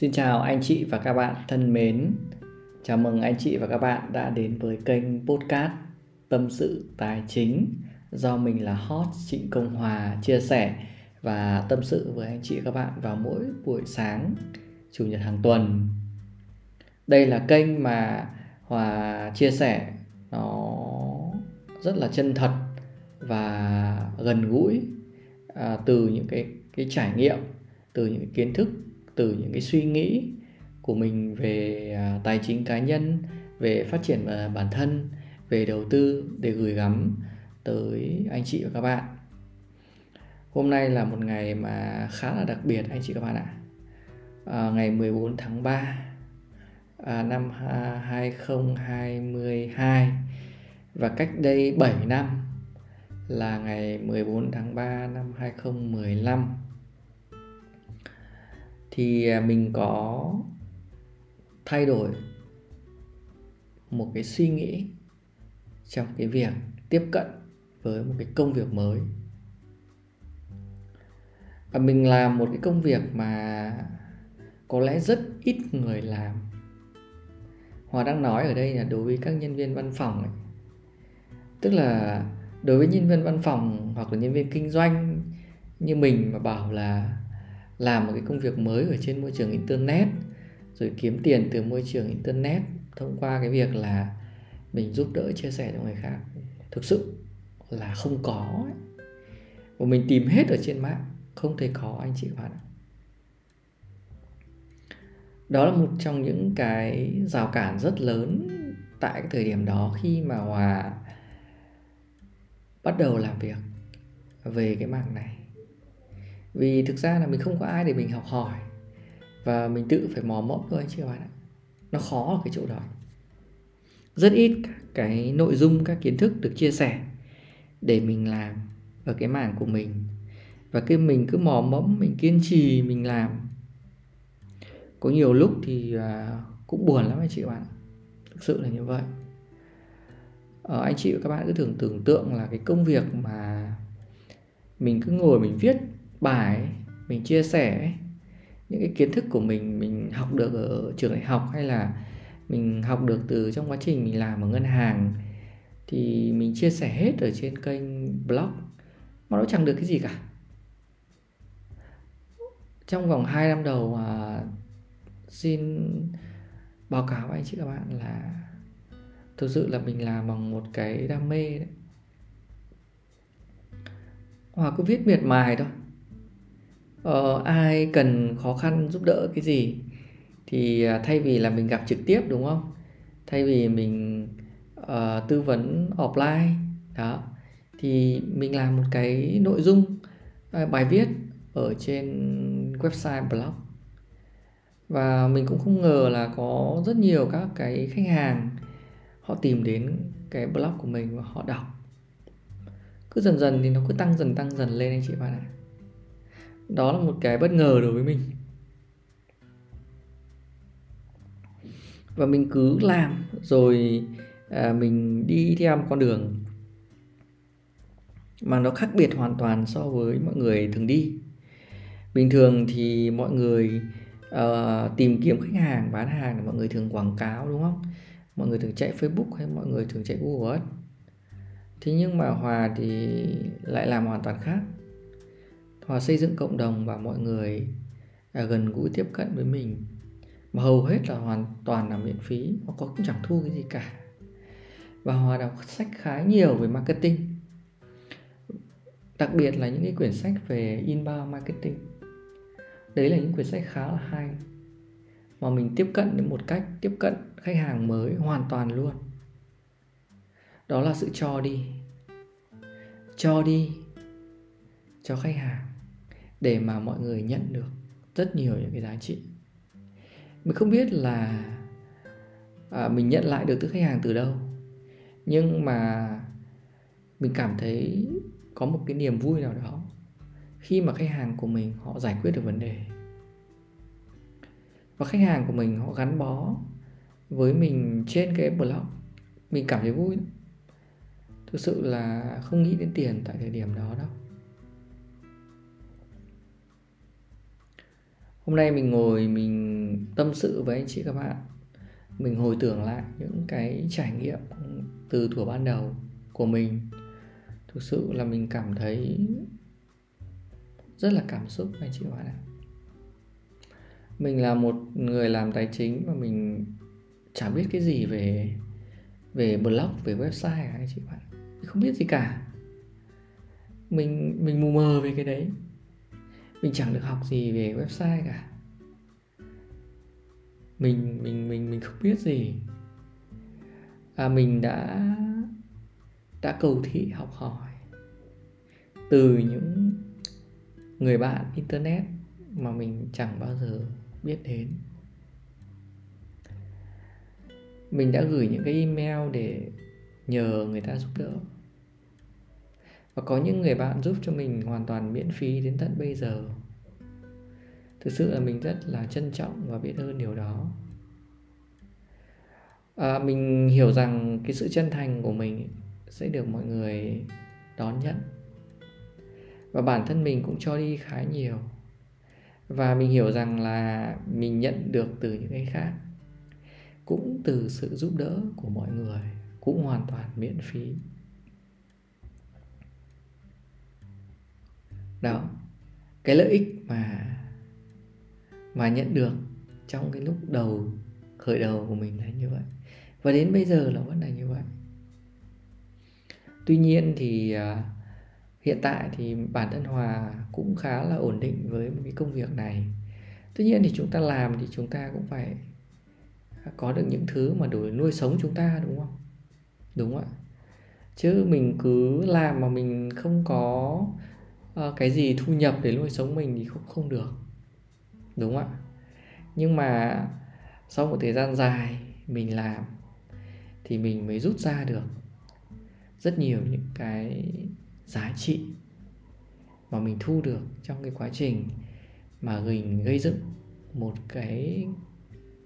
Xin chào anh chị và các bạn thân mến. Chào mừng anh chị và các bạn đã đến với kênh podcast Tâm sự tài chính do mình là Hot Trịnh Công Hòa chia sẻ và tâm sự với anh chị và các bạn vào mỗi buổi sáng chủ nhật hàng tuần. Đây là kênh mà Hòa chia sẻ nó rất là chân thật và gần gũi à, từ những cái cái trải nghiệm, từ những cái kiến thức từ những cái suy nghĩ của mình về à, tài chính cá nhân về phát triển à, bản thân về đầu tư để gửi gắm tới anh chị và các bạn. Hôm nay là một ngày mà khá là đặc biệt anh chị các bạn ạ. À, ngày 14 tháng 3 à, năm 2022 và cách đây 7 năm là ngày 14 tháng 3 năm 2015 thì à, mình có thay đổi một cái suy nghĩ trong cái việc tiếp cận với một cái công việc mới và mình làm một cái công việc mà có lẽ rất ít người làm Hòa đang nói ở đây là đối với các nhân viên văn phòng ấy. Tức là đối với nhân viên văn phòng hoặc là nhân viên kinh doanh như mình mà bảo là làm một cái công việc mới ở trên môi trường internet, rồi kiếm tiền từ môi trường internet thông qua cái việc là mình giúp đỡ, chia sẻ cho người khác. Thực sự là không có ấy. và mình tìm hết ở trên mạng, không thể có anh chị bạn. Đó là một trong những cái rào cản rất lớn tại cái thời điểm đó khi mà hòa bắt đầu làm việc về cái mảng này vì thực ra là mình không có ai để mình học hỏi và mình tự phải mò mẫm thôi anh chị bạn ạ. Nó khó ở cái chỗ đó. Rất ít các cái nội dung các kiến thức được chia sẻ để mình làm ở cái mảng của mình. Và cái mình cứ mò mẫm mình kiên trì mình làm. Có nhiều lúc thì à, cũng buồn lắm anh chị bạn thực sự là như vậy. Ờ, anh chị và các bạn cứ thường tưởng tượng là cái công việc mà mình cứ ngồi mình viết bài mình chia sẻ những cái kiến thức của mình mình học được ở trường đại học hay là mình học được từ trong quá trình mình làm ở ngân hàng thì mình chia sẻ hết ở trên kênh blog mà nó chẳng được cái gì cả. Trong vòng 2 năm đầu à, xin báo cáo với anh chị các bạn là thực sự là mình làm bằng một cái đam mê đấy. Hoặc cứ viết miệt mài thôi ờ, ai cần khó khăn giúp đỡ cái gì thì à, thay vì là mình gặp trực tiếp đúng không? Thay vì mình uh, tư vấn offline đó thì mình làm một cái nội dung uh, bài viết ở trên website blog. Và mình cũng không ngờ là có rất nhiều các cái khách hàng họ tìm đến cái blog của mình và họ đọc. Cứ dần dần thì nó cứ tăng dần tăng dần lên anh chị bạn ạ đó là một cái bất ngờ đối với mình. Và mình cứ làm rồi à, mình đi theo một con đường mà nó khác biệt hoàn toàn so với mọi người thường đi. Bình thường thì mọi người uh, tìm kiếm khách hàng bán hàng là mọi người thường quảng cáo đúng không? Mọi người thường chạy facebook hay mọi người thường chạy google ads. Thế nhưng mà hòa thì lại làm hoàn toàn khác và xây dựng cộng đồng và mọi người à, gần gũi tiếp cận với mình. Mà hầu hết là hoàn toàn là miễn phí và có cũng chẳng thu cái gì cả. Và Hòa đọc sách khá nhiều về marketing. Đặc biệt là những cái quyển sách về inbound marketing. Đấy là những quyển sách khá là hay mà mình tiếp cận đến một cách tiếp cận khách hàng mới hoàn toàn luôn. Đó là sự cho đi. Cho đi cho khách hàng để mà mọi người nhận được rất nhiều những cái giá trị. Mình không biết là à, mình nhận lại được từ khách hàng từ đâu nhưng mà mình cảm thấy có một cái niềm vui nào đó khi mà khách hàng của mình họ giải quyết được vấn đề. Và khách hàng của mình họ gắn bó với mình trên cái blog mình cảm thấy vui thực sự là không nghĩ đến tiền tại thời điểm đó đâu. Hôm nay mình ngồi, mình tâm sự với anh chị các bạn. Mình hồi tưởng lại những cái trải nghiệm từ thuở ban đầu của mình. Thực sự là mình cảm thấy rất là cảm xúc, anh chị bạn ạ. Mình là một người làm tài chính và mình chả biết cái gì về về blog, về website cả anh chị bạn không biết gì cả. Mình mình mù mờ về cái đấy mình chẳng được học gì về website cả. Mình mình mình mình không biết gì. À mình đã đã cầu thị học hỏi từ những người bạn internet mà mình chẳng bao giờ biết đến. Mình đã gửi những cái email để nhờ người ta giúp đỡ và có những người bạn giúp cho mình hoàn toàn miễn phí đến tận bây giờ. Thực sự là mình rất là trân trọng và biết ơn điều đó. À, mình hiểu rằng cái sự chân thành của mình sẽ được mọi người đón nhận. Và bản thân mình cũng cho đi khá nhiều. Và mình hiểu rằng là mình nhận được từ những cái khác cũng từ sự giúp đỡ của mọi người cũng hoàn toàn miễn phí. Đó. Cái lợi ích mà mà nhận được trong cái lúc đầu khởi đầu của mình là như vậy. Và đến bây giờ là vẫn là như vậy. Tuy nhiên thì uh, hiện tại thì bản thân hòa cũng khá là ổn định với cái công việc này. Tuy nhiên thì chúng ta làm thì chúng ta cũng phải có được những thứ mà đủ nuôi sống chúng ta đúng không? Đúng ạ. Chứ mình cứ làm mà mình không có uh, cái gì thu nhập để nuôi sống mình thì cũng không được đúng ạ? Nhưng mà sau một thời gian dài mình làm thì mình mới rút ra được rất nhiều những cái giá trị mà mình thu được trong cái quá trình mà mình gây dựng một cái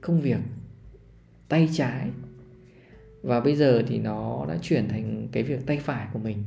công việc tay trái. Và bây giờ thì nó đã chuyển thành cái việc tay phải của mình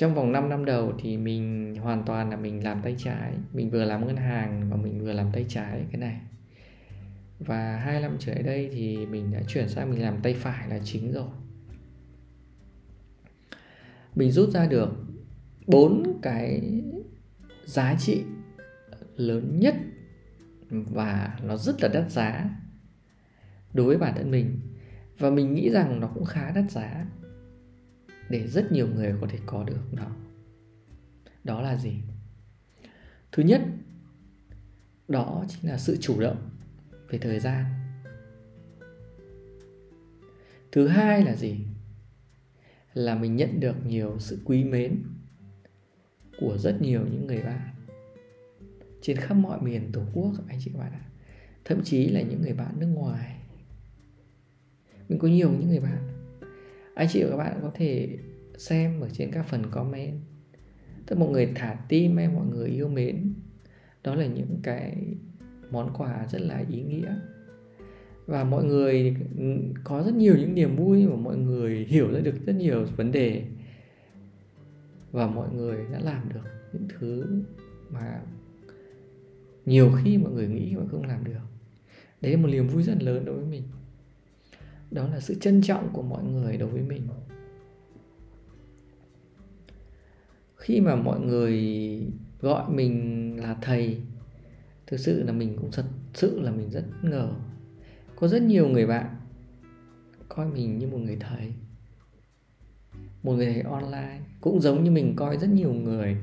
trong vòng 5 năm đầu thì mình hoàn toàn là mình làm tay trái. Mình vừa làm ngân hàng và mình vừa làm tay trái, cái này. Và hai năm trở lại đây thì mình đã chuyển sang mình làm tay phải là chính rồi. Mình rút ra được bốn cái giá trị lớn nhất và nó rất là đắt giá đối với bản thân mình. Và mình nghĩ rằng nó cũng khá đắt giá để rất nhiều người có thể có được đó đó là gì? Thứ nhất, đó chính là sự chủ động về thời gian. Thứ hai là gì? Là mình nhận được nhiều sự quý mến của rất nhiều những người bạn trên khắp mọi miền tổ quốc, anh chị bạn ạ. Thậm chí là những người bạn nước ngoài. Mình có nhiều những người bạn anh chị và các bạn có thể xem ở trên các phần comment. Tức mọi người thả tim hay mọi người yêu mến, đó là những cái món quà rất là ý nghĩa. Và mọi người, có rất nhiều những niềm vui và mọi người hiểu ra được rất nhiều vấn đề. Và mọi người đã làm được những thứ mà nhiều khi mọi người nghĩ mà không làm được. Đấy là một niềm vui rất lớn đối với mình đó là sự trân trọng của mọi người đối với mình. Khi mà mọi người gọi mình là thầy, thực sự là mình cũng thật sự là mình rất ngờ. Có rất nhiều người bạn coi mình như một người thầy, một người thầy online, cũng giống như mình coi rất nhiều người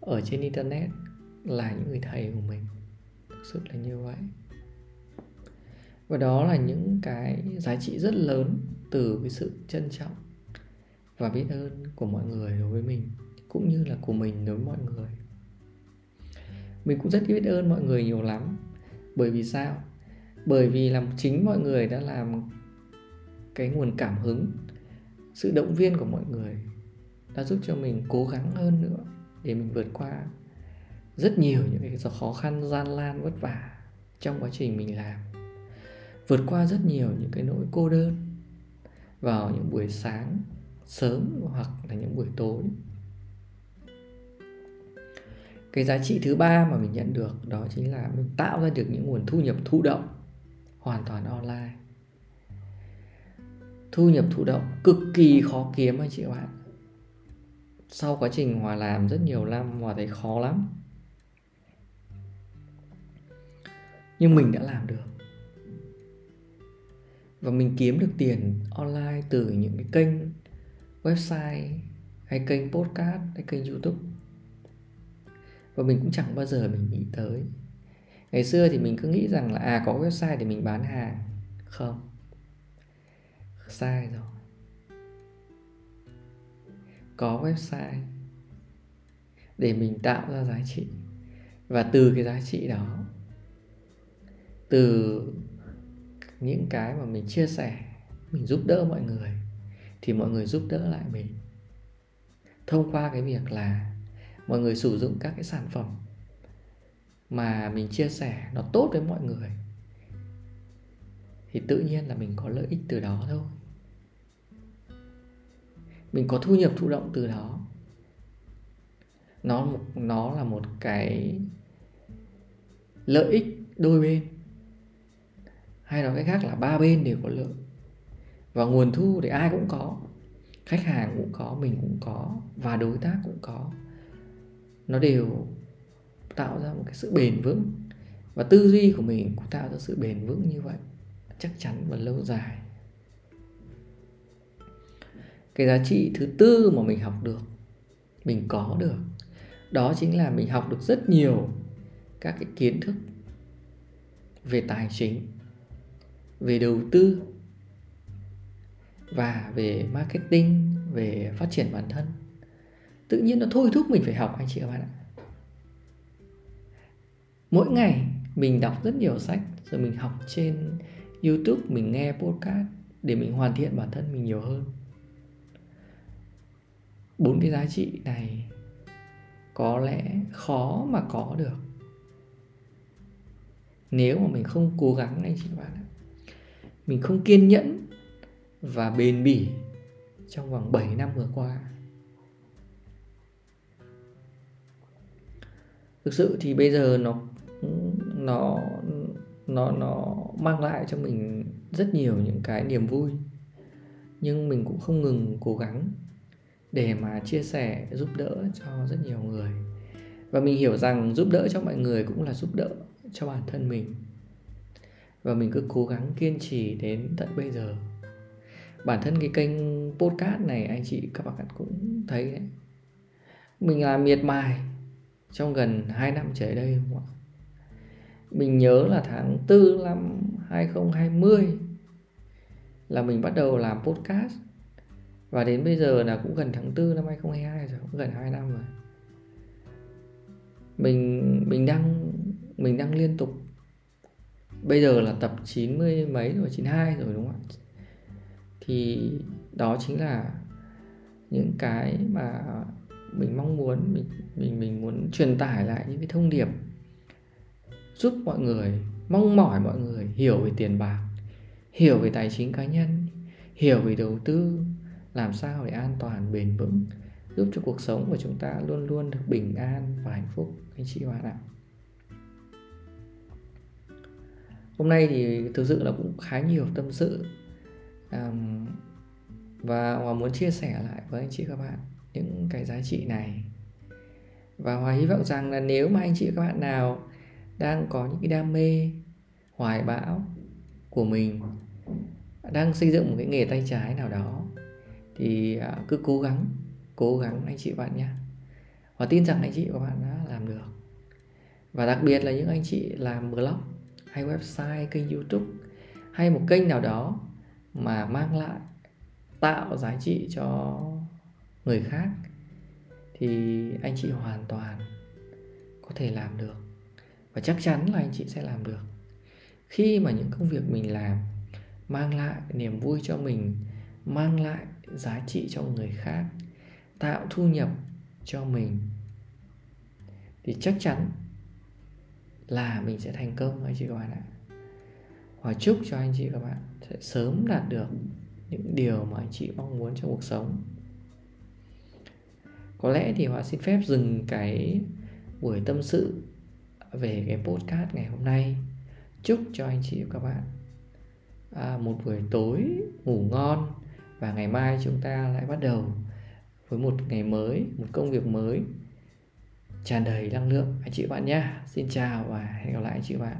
ở trên internet là những người thầy của mình. Thực sự là như vậy và đó là những cái giá trị rất lớn từ cái sự trân trọng và biết ơn của mọi người đối với mình, cũng như là của mình đối với mọi người. Mình cũng rất biết ơn mọi người nhiều lắm. Bởi vì sao? Bởi vì là chính mọi người đã làm cái nguồn cảm hứng, sự động viên của mọi người đã giúp cho mình cố gắng hơn nữa để mình vượt qua rất nhiều những cái khó khăn, gian lan vất vả trong quá trình mình làm vượt qua rất nhiều những cái nỗi cô đơn vào những buổi sáng sớm hoặc là những buổi tối. Cái giá trị thứ ba mà mình nhận được đó chính là mình tạo ra được những nguồn thu nhập thụ động hoàn toàn online. Thu nhập thụ động cực kỳ khó kiếm anh chị các bạn. Sau quá trình hòa làm rất nhiều năm, hòa thấy khó lắm. Nhưng mình đã làm được và mình kiếm được tiền online từ những cái kênh website hay kênh podcast hay kênh youtube. Và mình cũng chẳng bao giờ mình nghĩ tới. Ngày xưa thì mình cứ nghĩ rằng là à có website để mình bán hàng. Không. Sai rồi. Có website để mình tạo ra giá trị. Và từ cái giá trị đó, từ những cái mà mình chia sẻ, mình giúp đỡ mọi người, thì mọi người giúp đỡ lại mình. Thông qua cái việc là mọi người sử dụng các cái sản phẩm mà mình chia sẻ nó tốt với mọi người, thì tự nhiên là mình có lợi ích từ đó thôi. Mình có thu nhập thụ động từ đó. Nó một nó là một cái lợi ích đôi bên hay nói cách khác là ba bên đều có lợi. Và nguồn thu thì ai cũng có. Khách hàng cũng có, mình cũng có, và đối tác cũng có. Nó đều tạo ra một cái sự bền vững. Và tư duy của mình cũng tạo ra sự bền vững như vậy. Chắc chắn và lâu dài. Cái giá trị thứ tư mà mình học được, mình có được, đó chính là mình học được rất nhiều các cái kiến thức về tài chính về đầu tư và về marketing, về phát triển bản thân. Tự nhiên nó thôi thúc mình phải học, anh chị các bạn ạ. Mỗi ngày mình đọc rất nhiều sách, rồi mình học trên youtube, mình nghe podcast để mình hoàn thiện bản thân mình nhiều hơn. Bốn cái giá trị này có lẽ khó mà có được nếu mà mình không cố gắng, anh chị các bạn ạ mình không kiên nhẫn và bền bỉ trong vòng 7 năm vừa qua. Thực sự thì bây giờ nó nó nó nó mang lại cho mình rất nhiều những cái niềm vui. Nhưng mình cũng không ngừng cố gắng để mà chia sẻ, giúp đỡ cho rất nhiều người. Và mình hiểu rằng giúp đỡ cho mọi người cũng là giúp đỡ cho bản thân mình và mình cứ cố gắng kiên trì đến tận bây giờ. Bản thân cái kênh podcast này, anh chị, các bạn cũng thấy đấy. Mình làm miệt mài trong gần 2 năm trở đây không ạ? Mình nhớ là tháng 4 năm 2020 là mình bắt đầu làm podcast. Và đến bây giờ là cũng gần tháng 4 năm 2022 rồi, cũng gần 2 năm rồi. Mình mình đang mình đang liên tục bây giờ là tập 90 mấy rồi 92 rồi đúng không ạ? Thì đó chính là những cái mà mình mong muốn, mình mình mình muốn truyền tải lại những cái thông điệp giúp mọi người, mong mỏi mọi người hiểu về tiền bạc, hiểu về tài chính cá nhân, hiểu về đầu tư, làm sao để an toàn, bền vững, giúp cho cuộc sống của chúng ta luôn luôn được bình an và hạnh phúc. Anh chị và bạn ạ. Hôm nay thì thực sự là cũng khá nhiều tâm sự um, và hòa muốn chia sẻ lại với anh chị các bạn những cái giá trị này. Và hòa hy vọng rằng là nếu mà anh chị các bạn nào đang có những cái đam mê hoài bão của mình đang xây dựng một cái nghề tay trái nào đó thì à, cứ cố gắng cố gắng anh chị bạn nhé và tin rằng anh chị và bạn đã làm được. Và đặc biệt là những anh chị làm blog hay website, kênh youtube hay một kênh nào đó mà mang lại, tạo giá trị cho người khác thì anh chị hoàn toàn có thể làm được. Và chắc chắn là anh chị sẽ làm được. Khi mà những công việc mình làm mang lại niềm vui cho mình, mang lại giá trị cho người khác, tạo thu nhập cho mình, thì chắc chắn là mình sẽ thành công anh chị các bạn ạ. Và chúc cho anh chị các bạn sẽ sớm đạt được những điều mà anh chị mong muốn trong cuộc sống. Có lẽ thì Hòa xin phép dừng cái buổi tâm sự về cái podcast ngày hôm nay. Chúc cho anh chị và các bạn à, một buổi tối ngủ ngon và ngày mai chúng ta lại bắt đầu với một ngày mới một công việc mới tràn đầy năng lượng. Anh chị và bạn nhé. Xin chào và hẹn gặp lại anh chị và bạn.